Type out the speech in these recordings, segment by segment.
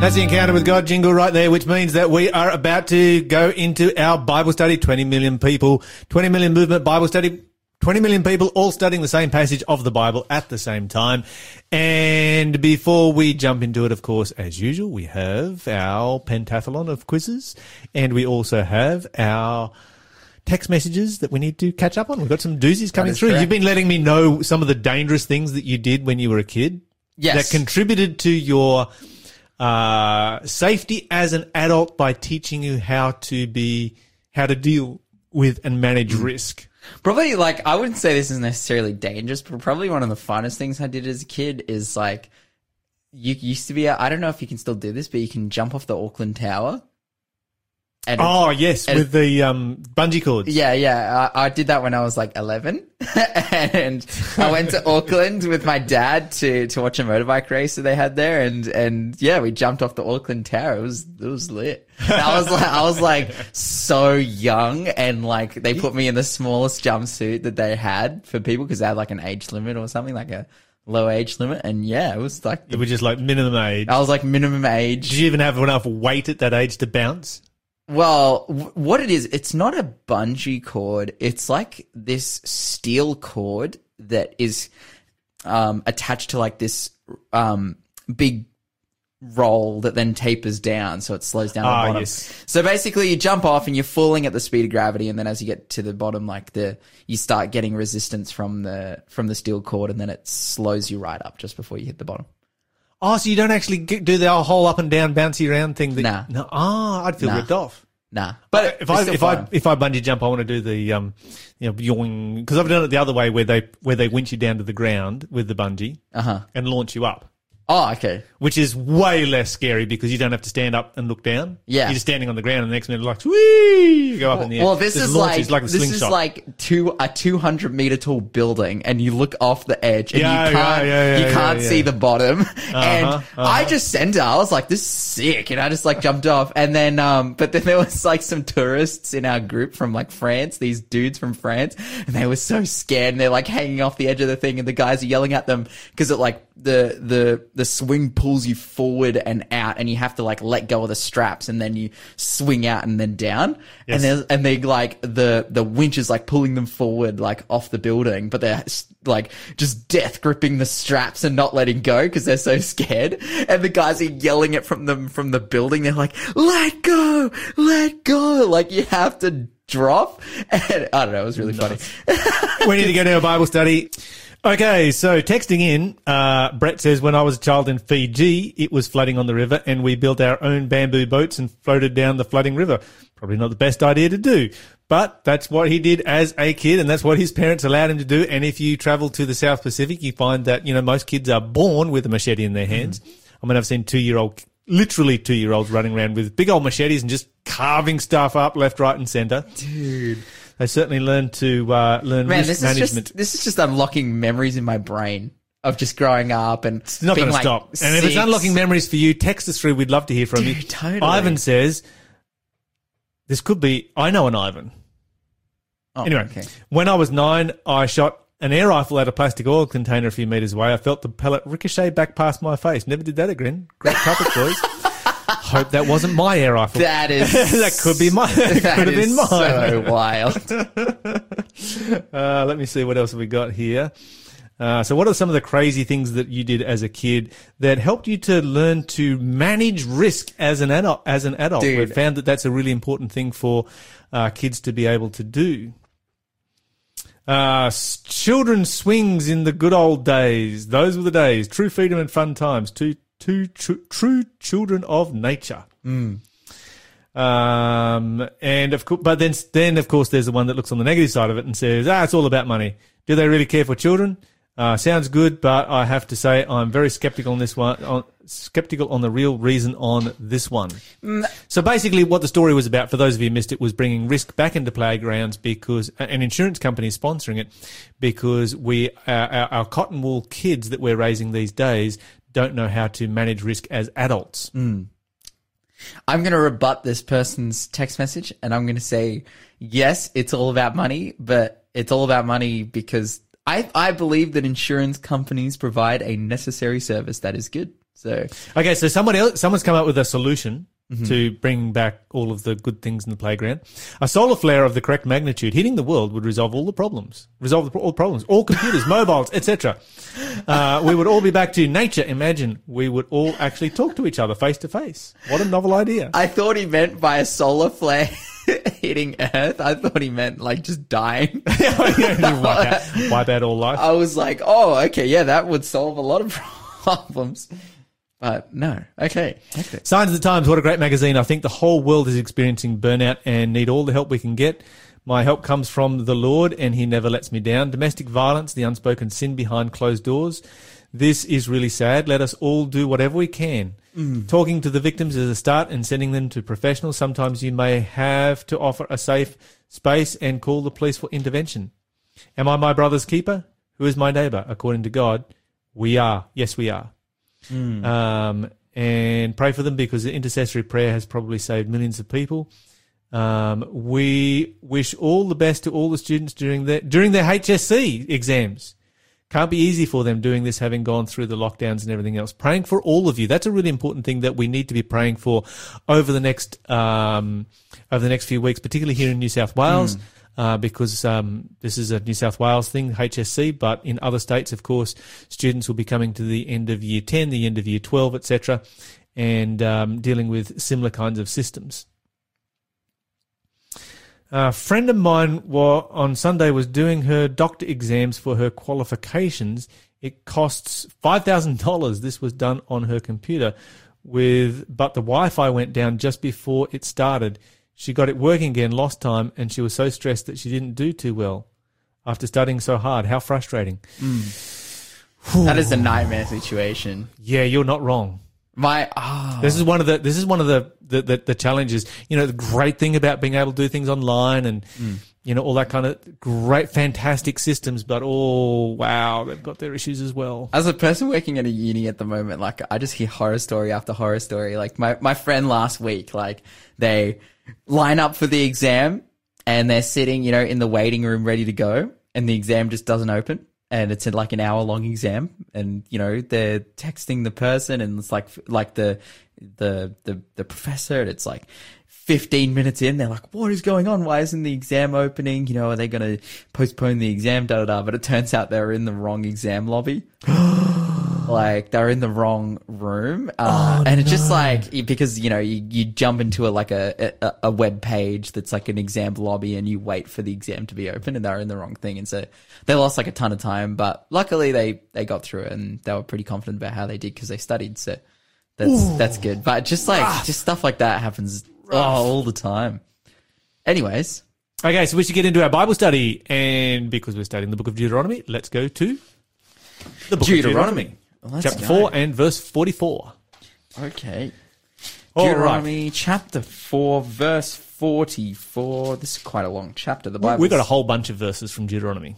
That's the encounter with God jingle right there, which means that we are about to go into our Bible study. 20 million people, 20 million movement Bible study. 20 million people all studying the same passage of the Bible at the same time. And before we jump into it, of course, as usual, we have our pentathlon of quizzes and we also have our text messages that we need to catch up on. We've got some doozies coming through. correct. You've been letting me know some of the dangerous things that you did when you were a kid Yes. that contributed to your uh, safety as an adult by teaching you how to be how to deal with and manage Mm. risk. Probably like I wouldn't say this is necessarily dangerous, but probably one of the funnest things I did as a kid is like you used to be. I don't know if you can still do this, but you can jump off the Auckland Tower. And Oh yes, And- with the um, bungee cords. yeah, yeah, I, I did that when I was like eleven, and I went to Auckland with my dad to to watch a motorbike race that they had there, and and yeah, we jumped off the Auckland Tower. It was it was lit. And I was like I was like so young, and like they put me in the smallest jumpsuit that they had for people because they had like an age limit or something, like a low age limit, and yeah, it was like It was just like minimum age. I was like minimum age. Did you even have enough weight at that age to bounce? Well, w- what it is, it's not a bungee cord. It's like this steel cord that is um, attached to like this um, big roll that then tapers down, so it slows down Ah, the bottom. yes. So basically, you jump off and you're falling at the speed of gravity, and then as you get to the bottom, like the you start getting resistance from the from the steel cord, and then it slows you right up just before you hit the bottom. Oh, so you don't actually get, do the whole up and down bouncy around thing? That, Nah. No. Ah, I'd feel Nah. ripped off. Nah, but if I if I if I bungee jump, I want to do the um, you know, yoing because I've done it the other way where they where they winch you down to the ground with the bungee uh huh. and launch you up, Oh, okay. which is way less scary because you don't have to stand up and look down. Yeah. you're just standing on the ground, and the next minute like whee, you go up in the air. Well, this is launches like, a this is like two a two hundred meter tall building, and you look off the edge, and Yeah, you can't yeah, yeah, you can't see the bottom. and uh-huh. I just sent it. I was like, "This is sick," and I just like jumped off. And then, um, but then there was like some tourists in our group from like France, these dudes from France, and they were so scared, and they're like hanging off the edge of the thing, and the guys are yelling at them because it like the the the swing pulls you forward and out, and you have to like let go of the straps, and then you swing out and then down, Yes. and then and they like the the winch is like pulling them forward like off the building, but they're like just death gripping the straps and not letting go because they're so scared. And the guys are yelling it from them from the building. They're like, "Let go, let go!" Like you have to drop. And I don't know. It was really funny. we need to go to a Bible study. Okay, so texting in, uh, Brett says, when I was a child in Fiji, it was flooding on the river and we built our own bamboo boats and floated down the flooding river. Probably not the best idea to do, but that's what he did as a kid and that's what his parents allowed him to do. And if you travel to the South Pacific, you find that, you know, most kids are born with a machete in their hands. I mean, I've seen two year old, literally two year olds running around with big old machetes and just carving stuff up left, right and center. Dude, They certainly learn to, uh, learn man, risk this is management. just this is just unlocking memories in my brain of just growing up and It's not going to like stop. And if it's unlocking memories for you, text us through. We'd love to hear from you. Totally. Ivan says, this could be, I know an Ivan. Oh, Anyway, okay. when I was nine, I shot an air rifle at a plastic oil container a few meters away. I felt the pellet ricochet back past my face. Never did that again. Great topic, boys. Hope that wasn't my air rifle. That is that could be mine. That that could have been mine. so wild. Uh, let me see what else have we got here. Uh, so, what are some of the crazy things that you did as a kid that helped you to learn to manage risk as an adult? As an adult, Dude. we've found that that's a really important thing for uh, kids to be able to do. Uh, children swings in the good old days. Those were the days. True freedom and fun times. Two, two tru- true children of nature. Um, and of course, but then, then of course, there's the one that looks on the negative side of it and says, ah, it's all about money. Do they really care for children? Uh, sounds good, but I have to say I'm very skeptical on this one, on, skeptical on the real reason on this one. So basically what the story was about, for those of you who missed it, was bringing risk back into playgrounds because an insurance company is sponsoring it because we, our, our, our cotton wool kids that we're raising these days don't know how to manage risk as adults. Hmm. I'm going to rebut this person's text message and I'm going to say, yes, it's all about money, but it's all about money because I, I believe that insurance companies provide a necessary service that is good. So Okay, so someone else, someone's come up with a solution to bring back all of the good things in the playground. A solar flare of the correct magnitude hitting the world would resolve all the problems, resolve the, all problems, all computers, mobiles, etc. Uh, we would all be back to nature. Imagine we would all actually talk to each other face to face. What a novel idea! I thought he meant by a solar flare hitting Earth. I thought he meant like just dying. wipe, out, wipe out all life. I was like, oh, okay, yeah, that would solve a lot of problems. But no, okay, okay. Signs of the Times, what a great magazine. I think the whole world is experiencing burnout and need all the help we can get. My help comes from the Lord and he never lets me down. Domestic violence, the unspoken sin behind closed doors. This is really sad. Let us all do whatever we can. Mm. Talking to the victims is a start and sending them to professionals. Sometimes you may have to offer a safe space and call the police for intervention. Am I my brother's keeper? Who is my neighbor? According to God, we are. Yes, we are. Um, and pray for them because the intercessory prayer has probably saved millions of people. Um, we wish all the best to all the students during their during their HSC exams. Can't be easy for them doing this, having gone through the lockdowns and everything else. Praying for all of you. That's a really important thing that we need to be praying for over the next um, over the next few weeks, particularly here in New South Wales. Uh, because um, this is a New South Wales thing, HSC, but in other states, of course, students will be coming to the end of year 10, the end of year 12, etc., and um, dealing with similar kinds of systems. A friend of mine on Sunday was doing her doctor exams for her qualifications. It costs five thousand dollars. This was done on her computer, with but the Wi-Fi went down just before it started. She got it working again, lost time, and she was so stressed that she didn't do too well after studying so hard. How frustrating! That is a nightmare situation. Yeah, you're not wrong. My ah, This is one of the this is one of the the, the the challenges. You know, the great thing about being able to do things online and you know all that kind of great, fantastic systems. But oh wow, they've got their issues as well. as a person working at a uni at the moment, like I just hear horror story after horror story. Like my, my friend last week, like they line up for the exam and they're sitting, you know, in the waiting room ready to go and the exam just doesn't open. And it's like an hour long exam and, you know, they're texting the person and it's like, like the, the, the, the professor and it's like, 15 minutes in, they're like, what is going on? Why isn't the exam opening? You know, are they going to postpone the exam? Da da da. But it turns out they're in the wrong exam lobby. like they're in the wrong room. Uh, and it's just like, because, you know, you, you jump into a, like a, a, a web page that's like an exam lobby and you wait for the exam to be open and they're in the wrong thing. And so they lost like a ton of time, but luckily they, they got through it and they were pretty confident about how they did because they studied. So that's, that's good. But just like, just stuff like that happens oh, all the time. Anyways, Okay, so we should get into our Bible study, and because we're studying the book of Deuteronomy, let's go to the book Deuteronomy. of Deuteronomy, chapter go. four and verse forty-four. Okay. All Deuteronomy chapter 4, verse 44. This is quite a long chapter. The Bible. We've got a whole bunch of verses from Deuteronomy.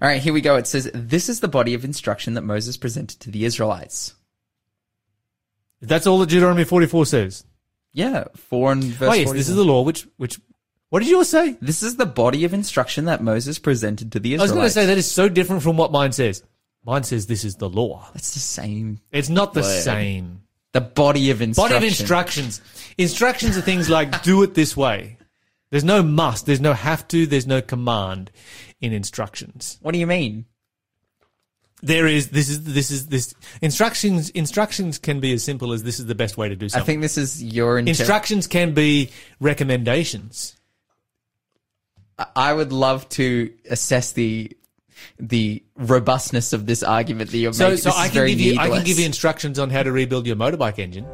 All right, here we go. It says, This is the body of instruction that Moses presented to the Israelites. That's all that Deuteronomy forty-four says. Yeah, 4 and verse oh yes, 44. this is the law. Which which what did yours say? This is the body of instruction that Moses presented to the Israelites. I was going to say that is so different from what mine says. Mine says this is the law. That's the same. It's not the Word. same. The body of instruction. Body of instructions. Instructions are things like do it this way. There's no must. There's no have to. There's no command in instructions. What do you mean? There is this is this is this instructions. Instructions can be as simple as this is the best way to do something. I think this is your inter- Instructions can be recommendations. I would love to assess the the robustness of this argument that you're So, making. so This I can very give you I can give you instructions on how to rebuild your motorbike engine.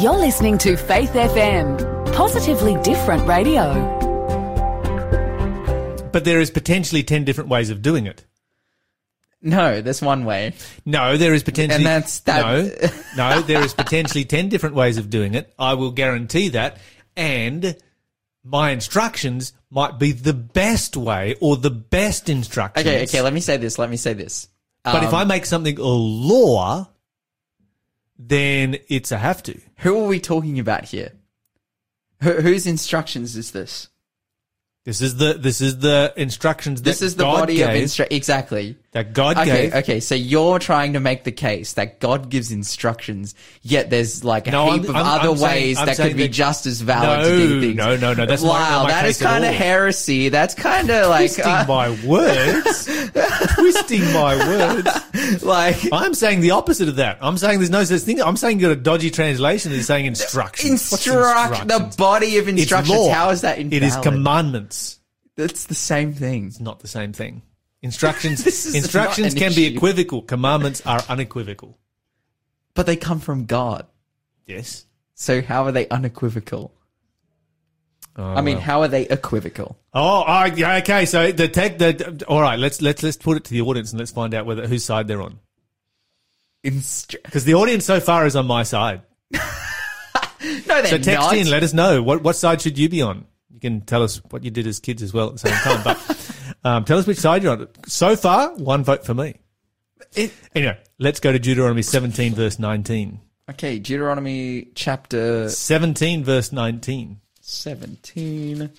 You're listening to Faith FM, positively different radio. But there is potentially 10 different ways of doing it. No, there's one way. No, there is potentially. And that's that- No, no, there is potentially 10 different ways of doing it. I will guarantee that. And my instructions might be the best way or the best instructions. Okay, okay. Let me say this. Let me say this. But if Um, I make something a law, then it's a have to. who are we talking about here? Who, whose instructions is this? This is the this is the instructions This is the God body gave. of instruction. Exactly. That God Okay, gave. okay. So you're trying to make the case that God gives instructions, yet there's like a No, heap I'm- of I'm- other I'm ways I'm that could be that- just as valid No, to do things. no, no, no, that's not- wow. that is kind of heresy. That's kind of like Twisting uh, my words. Twisting my words. like I'm saying the opposite of that. I'm saying there's no such thing. I'm saying you got a dodgy translation. It's saying instructions. Instruct the body of It's instructions. How is that invalid? It is commandments. That's the same thing. It's not the same thing. Instructions. Instructions can be equivocal. Commandments are unequivocal. But they come from God. Yes. So how are they unequivocal? I mean, oh. how are they equivocal? Oh, oh, okay. So the tech. The all right. Let's let's let's put it to the audience and let's find out whether whose side they're on. Instru- Because the audience so far is on my side. no, they're So text not. in. Let us know what what side should you be on. You can tell us what you did as kids as well at the same time. But um, tell us which side you're on. So far, one vote for me. It- Anyway, let's go to Deuteronomy 17, verse 19. okay, Deuteronomy chapter 17, verse 19. 17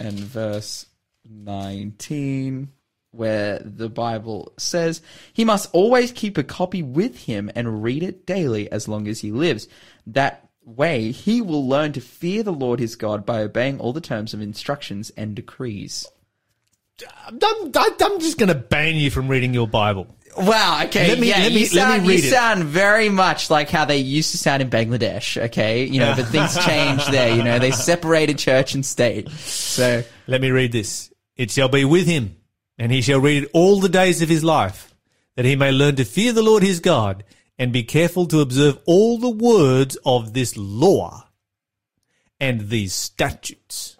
and verse 19 where the bible says he must always keep a copy with him and read it daily as long as he lives that way he will learn to fear the lord his god by obeying all the terms of instructions and decrees I'm, I'm, I'm just going to ban you from reading your Bible. Wow. Okay. Let me- yeah, let you me- let me sound, read you it. sound very much like how they used to sound in Bangladesh. Okay, you know, but things changed there. You know, they separated church and state. So Let me read this. It shall be with him, and he shall read it all the days of his life, that he may learn to fear the Lord his God, and be careful to observe all the words of this law and these statutes.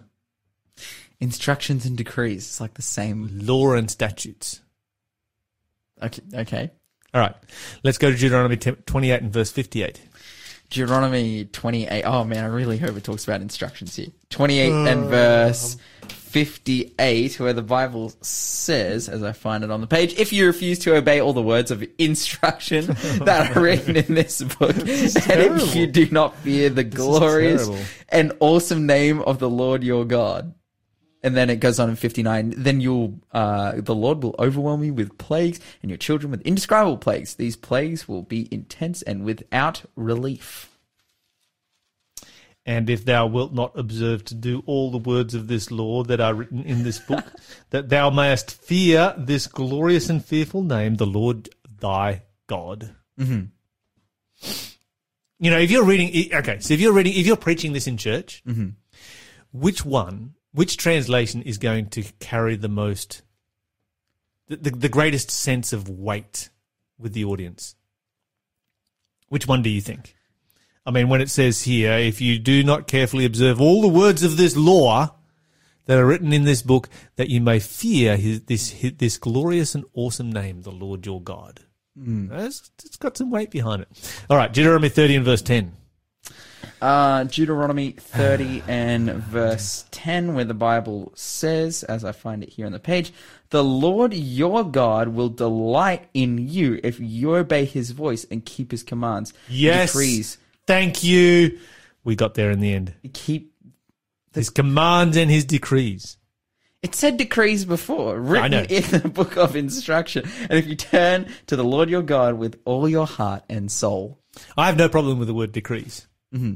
Instructions and decrees. It's like the same. Law and statutes. Okay. Okay. All right. Let's go to Deuteronomy 28 and verse 58. Deuteronomy 28. Oh man, I really hope it talks about instructions here. 28 and um, verse 58, where the Bible says, as I find it on the page, if you refuse to obey all the words of instruction that are written in this book, and terrible. if you do not fear the glorious and awesome name of the Lord your God. And then it goes on in 59. Then you'll, uh, the Lord will overwhelm you with plagues and your children with indescribable plagues. These plagues will be intense and without relief. And if thou wilt not observe to do all the words of this law that are written in this book, that thou mayest fear this glorious and fearful name, the Lord thy God. Mm-hmm. You know, if you're reading, okay, so if you're reading, if you're preaching this in church, which one, which translation is going to carry the most, the, the, the greatest sense of weight with the audience? Which one do you think? I mean, when it says here, if you do not carefully observe all the words of this law that are written in this book, that you may fear his, this his, this glorious and awesome name, the Lord your God. Hmm. It's, it's got some weight behind it. All right, Deuteronomy 30 and verse 10. Uh, Deuteronomy 30 and verse 10, where the Bible says, as I find it here on the page, the Lord your God will delight in you if you obey his voice and keep his commands. Yes. Decrees. Thank you. We got there in the end. Keep. His commands and his decrees. It said decrees before, written in the book of instruction. And if you turn to the Lord your God with all your heart and soul. I have no problem with the word decrees. Mm-hmm.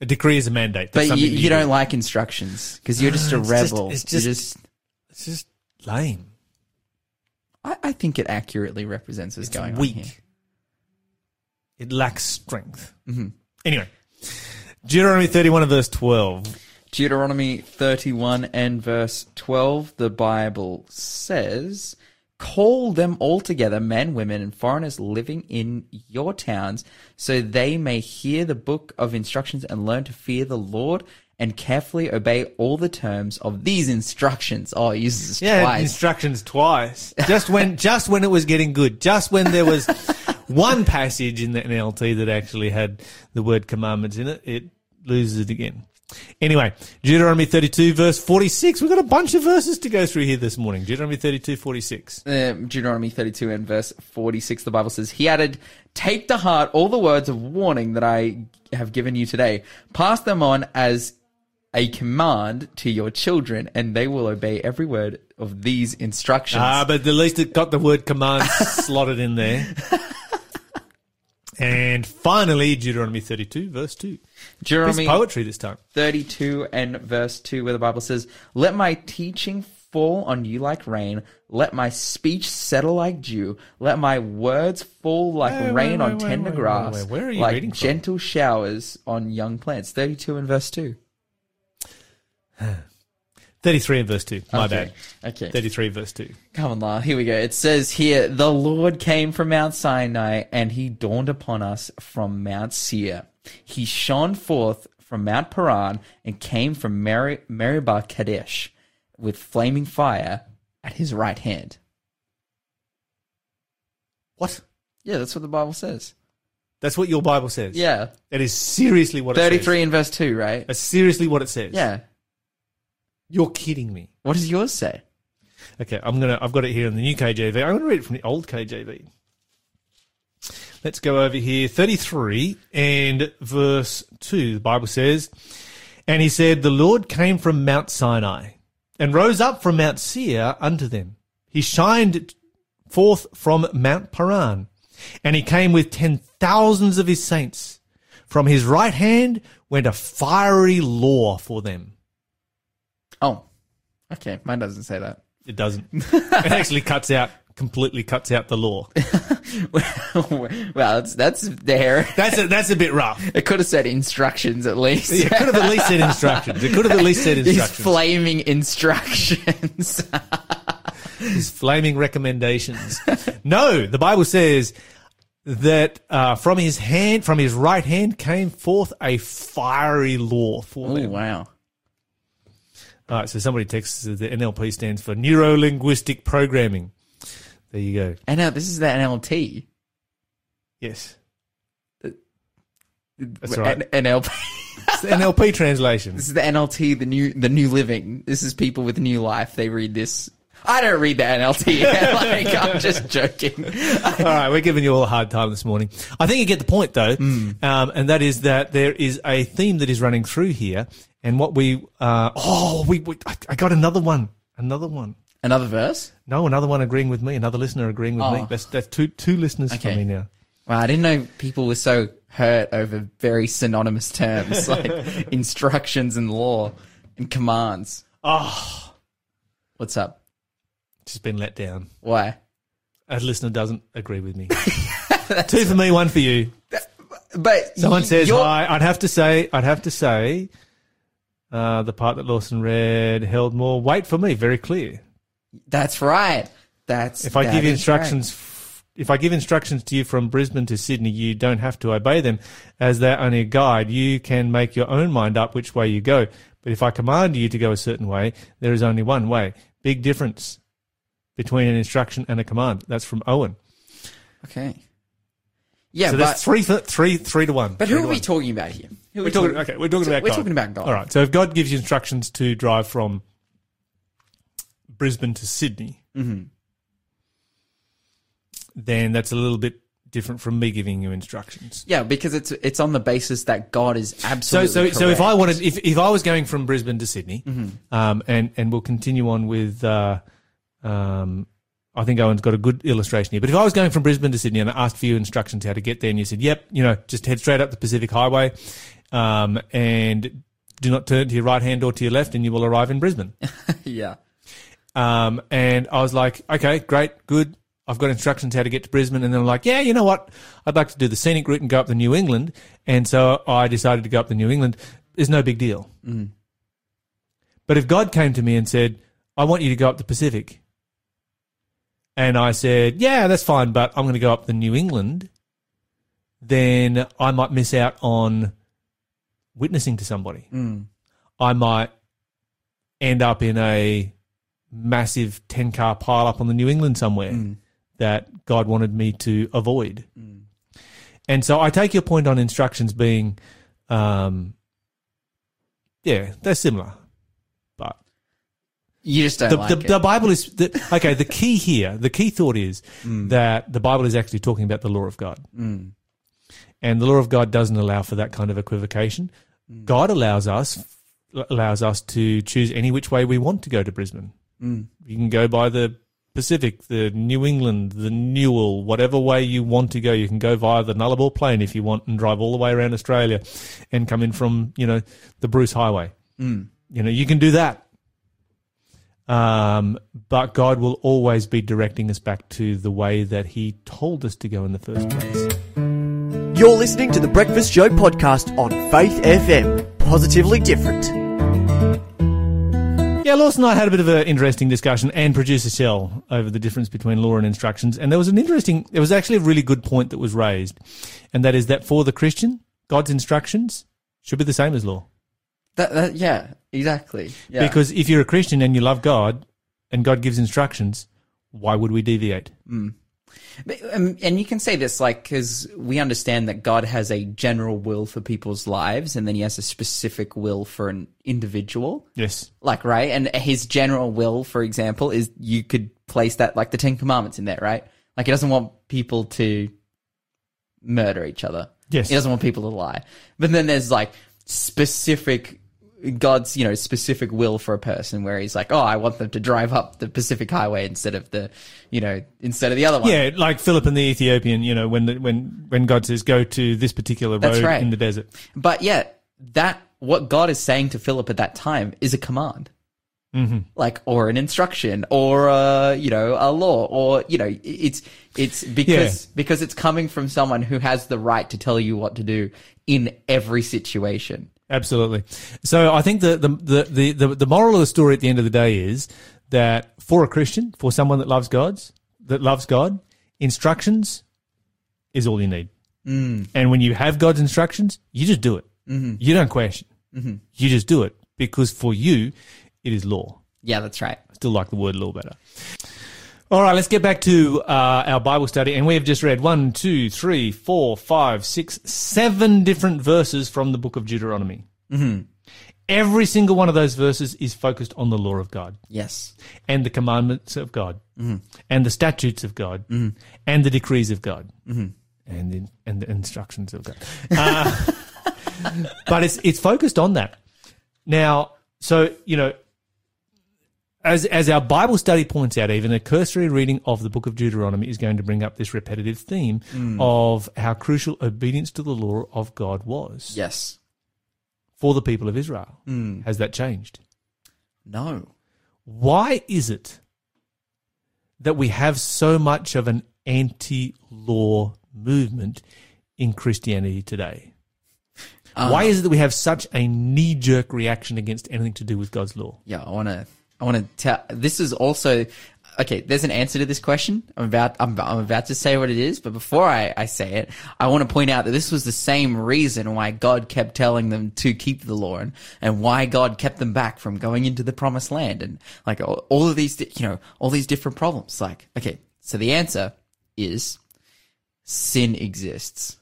A decree is a mandate. That's But you, that you don't do. like instructions because you're just a It's just- rebel. it's You're just- It's just lame. I, I think it accurately represents what's It's going weak. on here. It lacks strength. Mm-hmm. Anyway, Deuteronomy 31 and verse 12. Deuteronomy 31 and verse 12, the Bible says, Call them all together, men, women, and foreigners living in your towns, so they may hear the book of instructions and learn to fear the Lord and carefully obey all the terms of these instructions. Oh, he uses this Yeah, twice. instructions twice. Just when, just when it was getting good. Just when there was one passage in the NLT that actually had the word commandments in it, it loses it again. Anyway, Deuteronomy 32 verse 46. We've got a bunch of verses to go through here this morning. Deuteronomy 32, 46. um, Deuteronomy 32 and verse 46, the Bible says, He added, Take to heart all the words of warning that I have given you today. Pass them on as a command to your children, and they will obey every word of these instructions. Ah, but at least it got the word command slotted in there. And finally, Deuteronomy 32, verse 2. It's Deuteronomy poetry this time. 32 and verse 2 where the bible says let my teaching fall on you like rain let my speech settle like dew let my words fall like Wait, rain wait, on wait, tender grass. Where are you like reading from? gentle showers on young plants 32 and verse 2 33 and verse 2. My okay. bad. okay 33 verse 2. Come on, Lyle. Here we go. It says here, the Lord came from Mount Sinai and he dawned upon us from Mount Seir. He shone forth from Mount Paran and came from Meri- Meribah Kadesh with flaming fire at his right hand. What? Yeah, that's what the Bible says. That's what your Bible says. Yeah. That is seriously what it says. 33 in verse 2, right? That's seriously what it says. Yeah. You're kidding me. What does yours say? Okay, I'm gonna. I've got it here in the new KJV. I'm gonna read it from the old KJV. Let's go over here. 33 and verse 2. The Bible says, And he said, The Lord came from Mount Sinai and rose up from Mount Seir unto them. He shined forth from Mount Paran, and he came with ten thousands of his saints. From his right hand went a fiery law for them. Oh. Okay, mine doesn't say that. It doesn't. it actually cuts out, completely cuts out the law. well, that's, that's there. That's a, that's a bit rough. It could have said instructions at least. It could have at least said instructions. It could have at least said These instructions. flaming instructions. His flaming recommendations. no, the Bible says that uh, from his hand, from his right hand, came forth a fiery law for oh them. wow. All right, so somebody texts the NLP stands for neuro linguistic programming. There you go. And now this is the NLT. Yes, that's right. N- NLP. It's the NLP translation. This is the NLT, the new the new living. This is people with new life. They read this. I don't read the NLT. like I'm just joking. All right, we're giving you all a hard time this morning. I think you get the point though, um, and that is that there is a theme that is running through here, and what we uh, oh we, we I, I got another one, another one. Another verse. No, another one agreeing with me, another listener agreeing with me. Oh. That's that's two two listeners Okay. from me now. Wow, I didn't know people were so hurt over very synonymous terms like instructions and law and commands. Oh, What's up? just been let down. Why? A listener doesn't agree with me. two for me, one for you. But Someone y- says you're- hi. I'd have to say, I'd have to say, uh, the part that Lawson read held more weight for me. Very clear. That's right. That's If I that give instructions, f- if I give instructions to you from Brisbane to Sydney, you don't have to obey them as they're only a guide. You can make your own mind up which way you go. But if I command you to go a certain way, there is only one way. Big difference between an instruction and a command. That's from Owen. Okay. Yeah, so but that's three, three, three to one. but who are we one. talking about here? Who are We're we talking. Okay, we're talking about. we're God. talking about God. All right. So if God gives you instructions to drive from Brisbane to Sydney, Mm-hmm. then that's a little bit different from me giving you instructions. Yeah, because it's it's on the basis that God is absolutely. so, so if I wanted, if, if I was going from Brisbane to Sydney, um, and and we'll continue on with, uh, um, I think Owen's got a good illustration here. But if I was going from Brisbane to Sydney and I asked for you instructions how to get there, and you said, "Yep, you know, just head straight up the Pacific Highway, um, and do not turn to your right hand or to your left, and you will arrive in Brisbane." yeah, Um, and I was like, okay, great, good. I've got instructions how to get to Brisbane. And then I'm like, yeah, you know what? I'd like to do the scenic route and go up to New England. And so I decided to go up to New England. There's no big deal. But if God came to me and said, I want you to go up the Pacific. And I said, yeah, that's fine, but I'm going to go up the New England. Then I might miss out on witnessing to somebody. Mm. I might end up in a massive 10 car pile up on the New England somewhere mm. that God wanted me to avoid. Mm. And so I take your point on instructions being, um, yeah, they're similar. But you just don't the, like the, it. the Bible is, the, okay, the key here, the key thought is that the Bible is actually talking about the law of God. And the law of God doesn't allow for that kind of equivocation. God allows us allows us to choose any which way we want to go to Brisbane. Mm. You can go by the Pacific, the New England, the Newell, whatever way you want to go. You can go via the Nullarbor Plain if you want and drive all the way around Australia and come in from, you know, the Bruce Highway. Mm. You know, you can do that. Um, but God will always be directing us back to the way that He told us to go in the first place. You're listening to the Breakfast Show podcast on Faith FM. Positively different. Yeah, Lawson and I had a bit of an interesting discussion and producer Shell over the difference between law and instructions. And there was an interesting, there was actually a really good point that was raised. And that is that for the Christian, God's instructions should be the same as law. That, that, yeah, exactly. Yeah. Because if you're a Christian and you love God and God gives instructions, why would we deviate? Mm. But, um, and you can say this like because we understand that God has a general will for people's lives, and then He has a specific will for an individual. Yes. Like right, and His general will, for example, is you could place that like the Ten Commandments in there, right? Like He doesn't want people to murder each other. Yes. He doesn't want people to lie. But then there's like specific God's, you know, specific will for a person where he's like, oh, I want them to drive up the Pacific Highway instead of the, you know, instead of the other one. Yeah, like Philip and the Ethiopian, you know, when the, when when God says go to this particular road right. in the desert. But yet, that what God is saying to Philip at that time is a command, mm-hmm. like or an instruction, or uh, you know, a law, or you know, it's it's because because it's coming from someone who has the right to tell you what to do in every situation. Absolutely. So I think the, the the, the, the the moral of the story at the end of the day is that for a Christian, for someone that loves God's that loves God, instructions is all you need. Mm. And when you have God's instructions, you just do it. Mm-hmm. You don't question. Mm-hmm. You just do it because for you, it is law. Yeah, that's right. I still like the word law better. All right, let's get back to uh, our Bible study. And we have just read one, two, three, four, five, six, seven different verses from the book of Deuteronomy. Mm-hmm. Every single one of those verses is focused on the law of God Yes. and the commandments of God and the statutes of God and the decrees of God and, the, and the instructions of God. Uh, but it's, it's focused on that. Now, so, you know, as as our Bible study points out, even a cursory reading of the book of Deuteronomy is going to bring up this repetitive theme mm. of how crucial obedience to the law of God was Yes. for the people of Israel. Mm. Has that changed? No. Why is it that we have so much of an anti-law movement in Christianity today? Um, Why is it that we have such a knee-jerk reaction against anything to do with God's law? Yeah, I want to. I want to tell. This is also okay. There's an answer to this question. I'm about. I'm, I'm about to say what it is, but before I, I say it, I want to point out that this was the same reason why God kept telling them to keep the law, and, and why God kept them back from going into the promised land, and like all, all of these, you know, all these different problems. Like, okay, so the answer is sin exists,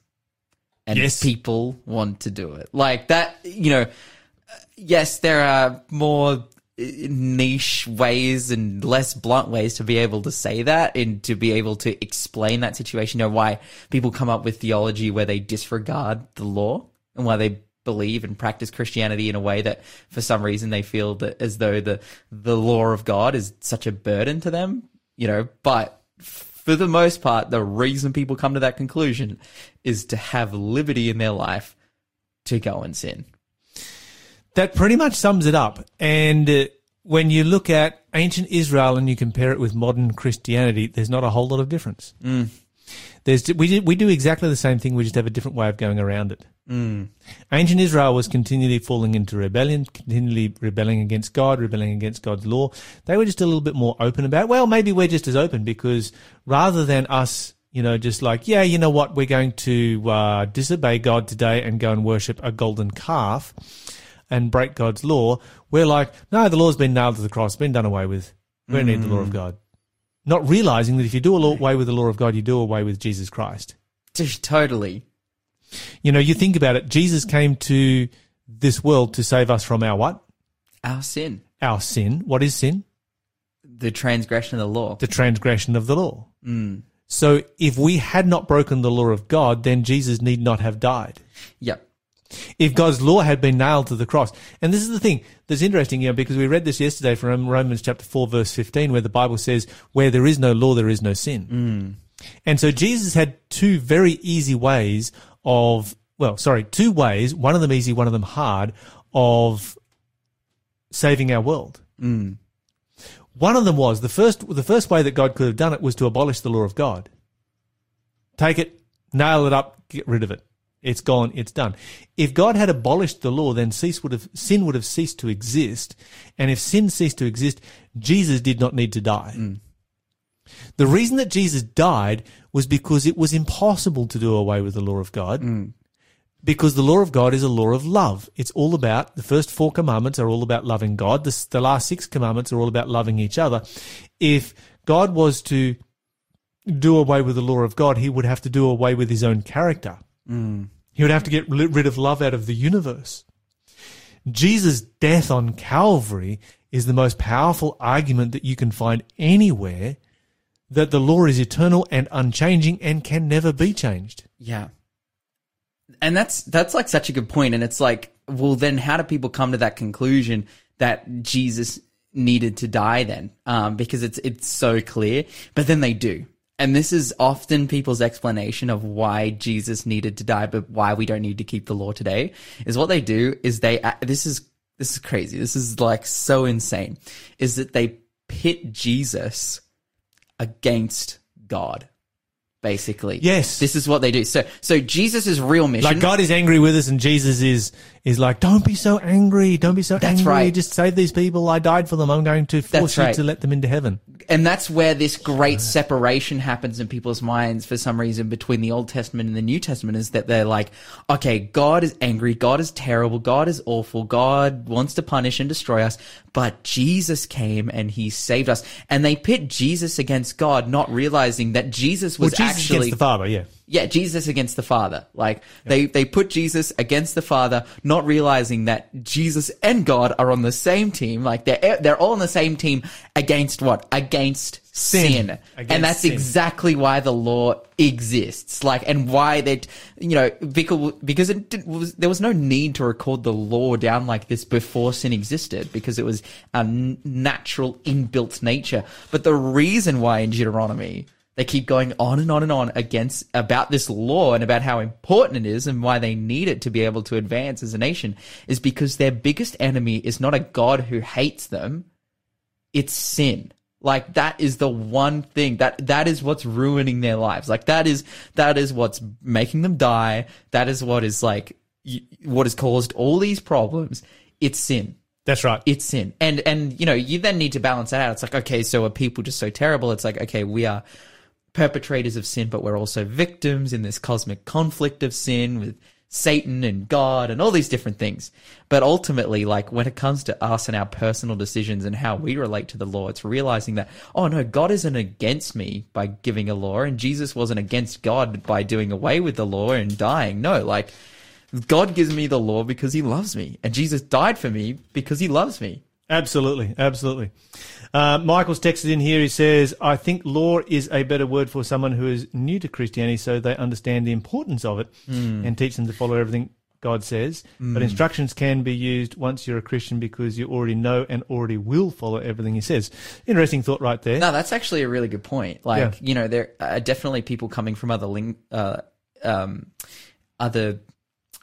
and Yes. people want to do it. Like that, you know yes, there are more niche ways and less blunt ways to be able to say that and to be able to explain that situation. You know, why people come up with theology where they disregard the law and why they believe and practice Christianity in a way that for some reason they feel that as though the, the law of God is such a burden to them, you know, but for the most part, the reason people come to that conclusion is to have liberty in their life to go and sin. That pretty much sums it up. And uh, when you look at ancient Israel and you compare it with modern Christianity, there's not a whole lot of difference. There's we do, we do exactly the same thing. We just have a different way of going around it. Ancient Israel was continually falling into rebellion, continually rebelling against God, rebelling against God's law. They were just a little bit more open about. Well, maybe we're just as open because rather than us, you know, just like yeah, you know what, we're going to uh, disobey God today and go and worship a golden calf and break God's law. We're like, no, the law's been nailed to the cross, been done away with. We don't need the law of mm. God. Not realizing that if you do away with the law of God, you do away with Jesus Christ. Totally. You know, you think about it. Jesus came to this world to save us from our what? Our sin. Our sin. What is sin? The transgression of the law. The transgression of the law. Mm. So if we had not broken the law of God, then Jesus need not have died. Yep. If God's law had been nailed to the cross, and this is the thing that's interesting, you know, because we read this yesterday from Romans chapter 4 verse 15 where the Bible says, where there is no law, there is no sin. Mm. And so Jesus had two very easy ways of, well, sorry, two ways, one of them easy, one of them hard, of saving our world. Mm. One of them was the first, the first way that God could have done it was to abolish the law of God. Take it, nail it up, get rid of it. It's gone, it's done. If God had abolished the law, then cease would have, sin would have ceased to exist. And if sin ceased to exist, Jesus did not need to die. Mm. The reason that Jesus died was because it was impossible to do away with the law of God. Mm. Because the law of God is a law of love. It's all about, the first four commandments are all about loving God. The, the last six commandments are all about loving each other. If God was to do away with the law of God, he would have to do away with his own character. He would have to get rid of love out of the universe. Jesus' death on Calvary is the most powerful argument that you can find anywhere that the law is eternal and unchanging and can never be changed. Yeah. And that's that's like such a good point and it's like well then how do people come to that conclusion that Jesus needed to die then? Um because it's it's so clear, but then they do. And this is often people's explanation of why Jesus needed to die but why we don't need to keep the law today is what they do is they this is this is crazy. This is like so insane is that they pit Jesus against God. Basically, Yes. This is what they do. So, so Jesus' real mission. Like God is angry with us and Jesus is is like, Don't be so angry, don't be so That's angry, right. just save these people. I died for them. I'm going to force That's you right. to let them into heaven. and that's where this great separation happens in people's minds for some reason between the Old Testament and the New Testament is that they're like, okay, God is angry, God is terrible, God is awful, God wants to punish and destroy us, but Jesus came and he saved us. And they pit Jesus against God, not realizing that Jesus Well, was Jesus actually the Father, yeah. Yeah, Jesus against the Father. Like they they put Jesus against the Father, not realizing that Jesus and God are on the same team. Like they're they're all on the same team against what? Against Sin. sin. Against and that's sin. exactly why the law exists. Like and why that you know because because it was there was no need to record the law down like this before sin existed because it was a natural inbuilt nature. But the reason why in Deuteronomy they keep going on and on and on against about this law and about how important it is and why they need it to be able to advance as a nation is because their biggest enemy is not a God who hates them, it's sin. Like that is the one thing that that is what's ruining their lives. Like that is that is what's making them die. That is what is like what has caused all these problems. It's sin That's right. it's sin. And and you know, you then need to balance that out. It's like, okay, so are people just so terrible? It's like, okay, we are perpetrators of sin, but we're also victims in this cosmic conflict of sin with Satan and God and all these different things. But ultimately, like when it comes to us and our personal decisions and how we relate to the law, it's realizing that, oh no, God isn't against me by giving a law and Jesus wasn't against God by doing away with the law and dying. No, like God gives me the law because he loves me and Jesus died for me because he loves me. Absolutely, absolutely. Uh, Michael's texted in here. He says, "I think law is a better word for someone who is new to Christianity, so they understand the importance of it and teach them to follow everything God says. But instructions can be used once you're a Christian because you already know and already will follow everything He says." Interesting thought, right there. No, that's actually a really good point. Like, Yeah. you know, there are definitely people coming from other ling- uh, um, other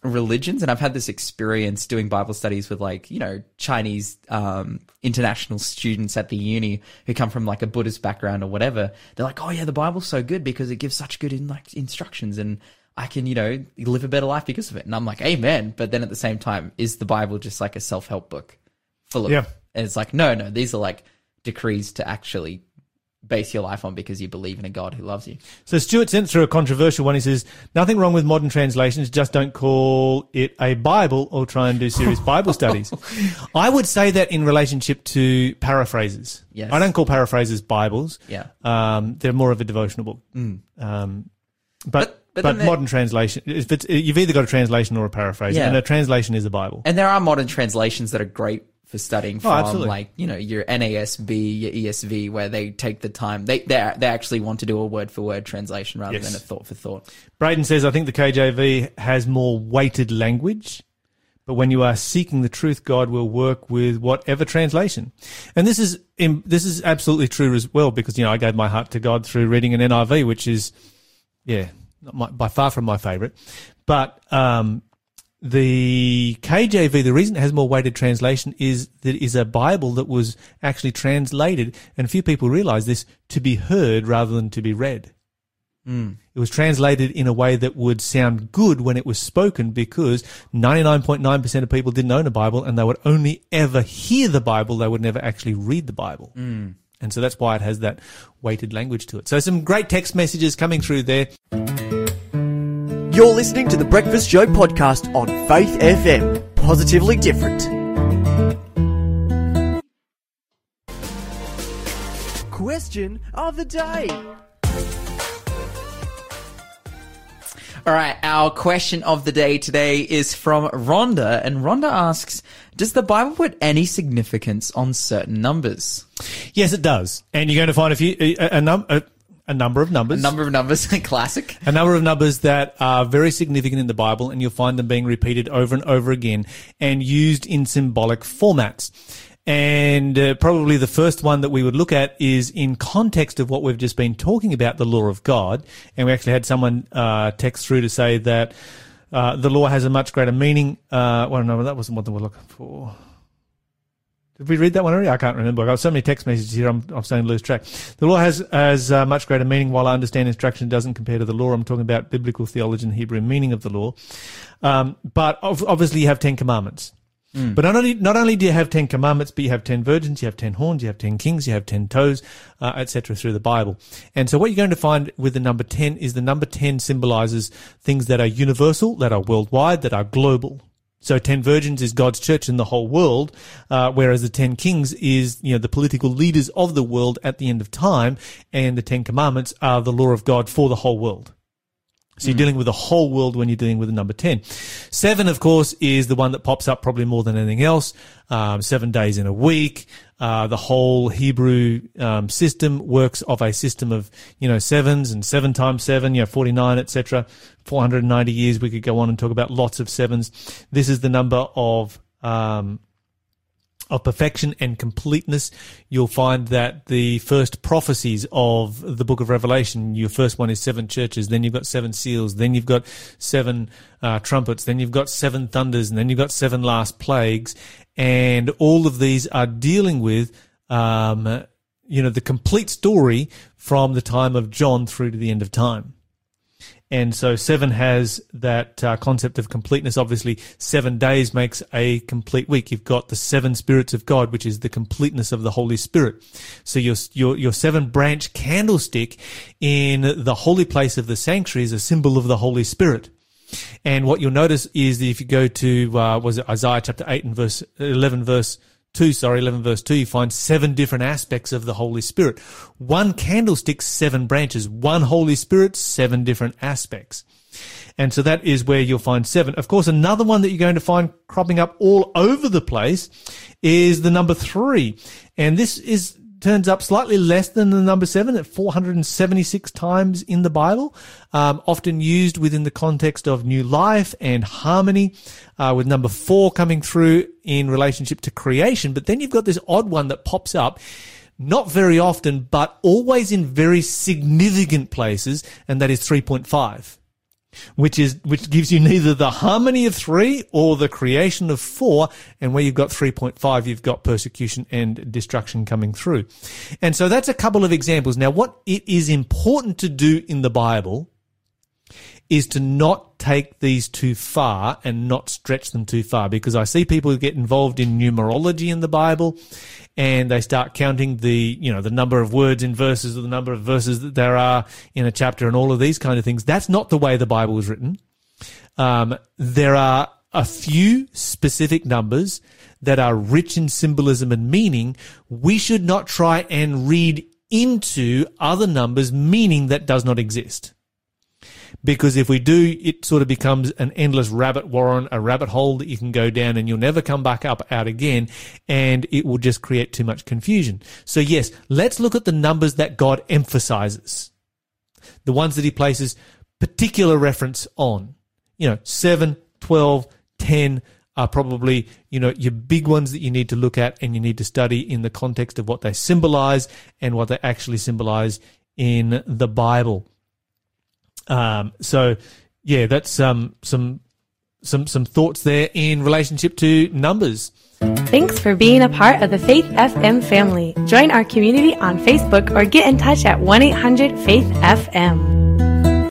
religions, and I've had this experience doing Bible studies with like, you know, Chinese um, international students at the uni who come from like a Buddhist background or whatever. They're like, "Oh yeah, the Bible's so good because it gives such good in like instructions and." I can, you know, live a better life because of it. And I'm like, amen. But then at the same time, is the Bible just like a self help book full of, Yeah. and it's like, no, no, these are like decrees to actually base your life on because you believe in a God who loves you. So Stuart sent through a controversial one. He says, nothing wrong with modern translations, just don't call it a Bible or try and do serious Bible studies. I would say that in relationship to paraphrases. Yes. I don't call paraphrases Bibles. Yeah. Um, they're more of a devotional book. Um, but, But- but, but modern translation, if it's, you've either got a translation or a paraphrase, Yeah. and a translation is a Bible. And there are modern translations that are great for studying Oh, from absolutely. like you know your NASB, your ESV, where they take the time. They they they actually want to do a word for word translation rather Yes. than a thought for thought. Braden says, I think the KJV has more weighted language, but when you are seeking the truth, God will work with whatever translation. And this is this is absolutely true as well because you know I gave my heart to God through reading an NIV, which is yeah not my, by far from my favorite, but um, the KJV, the reason it has more weighted translation is that it is a Bible that was actually translated, and few people realize this, to be heard rather than to be read. Hmm. It was translated in a way that would sound good when it was spoken because 99.9% of people didn't own a Bible and they would only ever hear the Bible. They would never actually read the Bible. Hmm. And so that's why it has that weighted language to it. So some great text messages coming through there. You're listening to the Breakfast Show podcast on Faith FM. Positively different. Question of the day. All right, our question of the day today is from Rhonda, and Rhonda asks, "Does the Bible put any significance on certain numbers?" Yes, it does. And you're going to find a few, a, a, num, a, a number of numbers. A number of numbers, classic. a number of numbers that are very significant in the Bible, and you'll find them being repeated over and over again and used in symbolic formats. And uh, probably the first one that we would look at is in context of what we've just been talking about, the law of God. And we actually had someone uh, text through to say that uh, the law has a much greater meaning. Uh, well, no, that wasn't what they were looking for. Did we read that one already? I can't remember. I've got so many text messages here. I'm, I'm starting to lose track. The law has has uh, much greater meaning. While I understand instruction doesn't compare to the law, I'm talking about biblical theology and Hebrew meaning of the law. Um, but obviously, you have Ten Commandments. But not only not only do you have Ten Commandments, but you have ten virgins, you have ten horns, you have ten kings, you have ten toes, uh, etc. Through the Bible. And so, what you're going to find with the number ten is the number ten symbolizes things that are universal, that are worldwide, that are global. So ten virgins is God's church in the whole world, uh, whereas the ten kings is you know the political leaders of the world at the end of time, and the ten commandments are the law of God for the whole world. So you're dealing with the whole world when you're dealing with the number 10. Seven, of course, is the one that pops up probably more than anything else. Um, seven days in a week. Uh, the whole Hebrew, um, system works of a system of, you know, sevens and seven times seven, you know, 49, etc. 490 years. We could go on and talk about lots of sevens. This is the number of, um, of perfection and completeness, you'll find that the first prophecies of the book of Revelation, your first one is seven churches, then you've got seven seals, then you've got seven uh, trumpets, then you've got seven thunders, and then you've got seven last plagues, and all of these are dealing with, um, you know, the complete story from the time of John through to the end of time. And so seven has that uh, concept of completeness. Obviously, seven days makes a complete week. You've got the seven spirits of God, which is the completeness of the Holy Spirit. So your your your seven branch candlestick in the holy place of the sanctuary is a symbol of the Holy Spirit. And what you'll notice is that if you go to uh, was it Isaiah chapter eight and verse eleven verse. 2, sorry, 11 verse 2, you find seven different aspects of the Holy Spirit. One candlestick, seven branches. One Holy Spirit, seven different aspects. And so that is where you'll find seven. Of course, another one that you're going to find cropping up all over the place is the number three. And this is, turns up slightly less than the number seven at 476 times in the Bible, um, often used within the context of new life and harmony, uh, with number four coming through in relationship to creation. But then you've got this odd one that pops up not very often, but always in very significant places, and that is 3.5 which is which gives you neither the harmony of three or the creation of four. And where you've got 3.5, you've got persecution and destruction coming through. And so that's a couple of examples. Now, what it is important to do in the Bible is to not take these too far and not stretch them too far because I see people who get involved in numerology in the Bible and they start counting the, you know, the number of words in verses or the number of verses that there are in a chapter and all of these kind of things. That's not the way the Bible is written. Um, there are a few specific numbers that are rich in symbolism and meaning. We should not try and read into other numbers meaning that does not exist. Because if we do, it sort of becomes an endless rabbit warren, a rabbit hole that you can go down and you'll never come back up out again. And it will just create too much confusion. So yes, let's look at the numbers that God emphasizes. The ones that he places particular reference on. You know, 7, 12, 10 are probably, you know, your big ones that you need to look at and you need to study in the context of what they symbolize and what they actually symbolize in the Bible. Um, so yeah, that's um, some some some thoughts there in relationship to numbers. Thanks for being a part of the Faith FM family. Join our community on Facebook or get in touch at 1 800 Faith FM.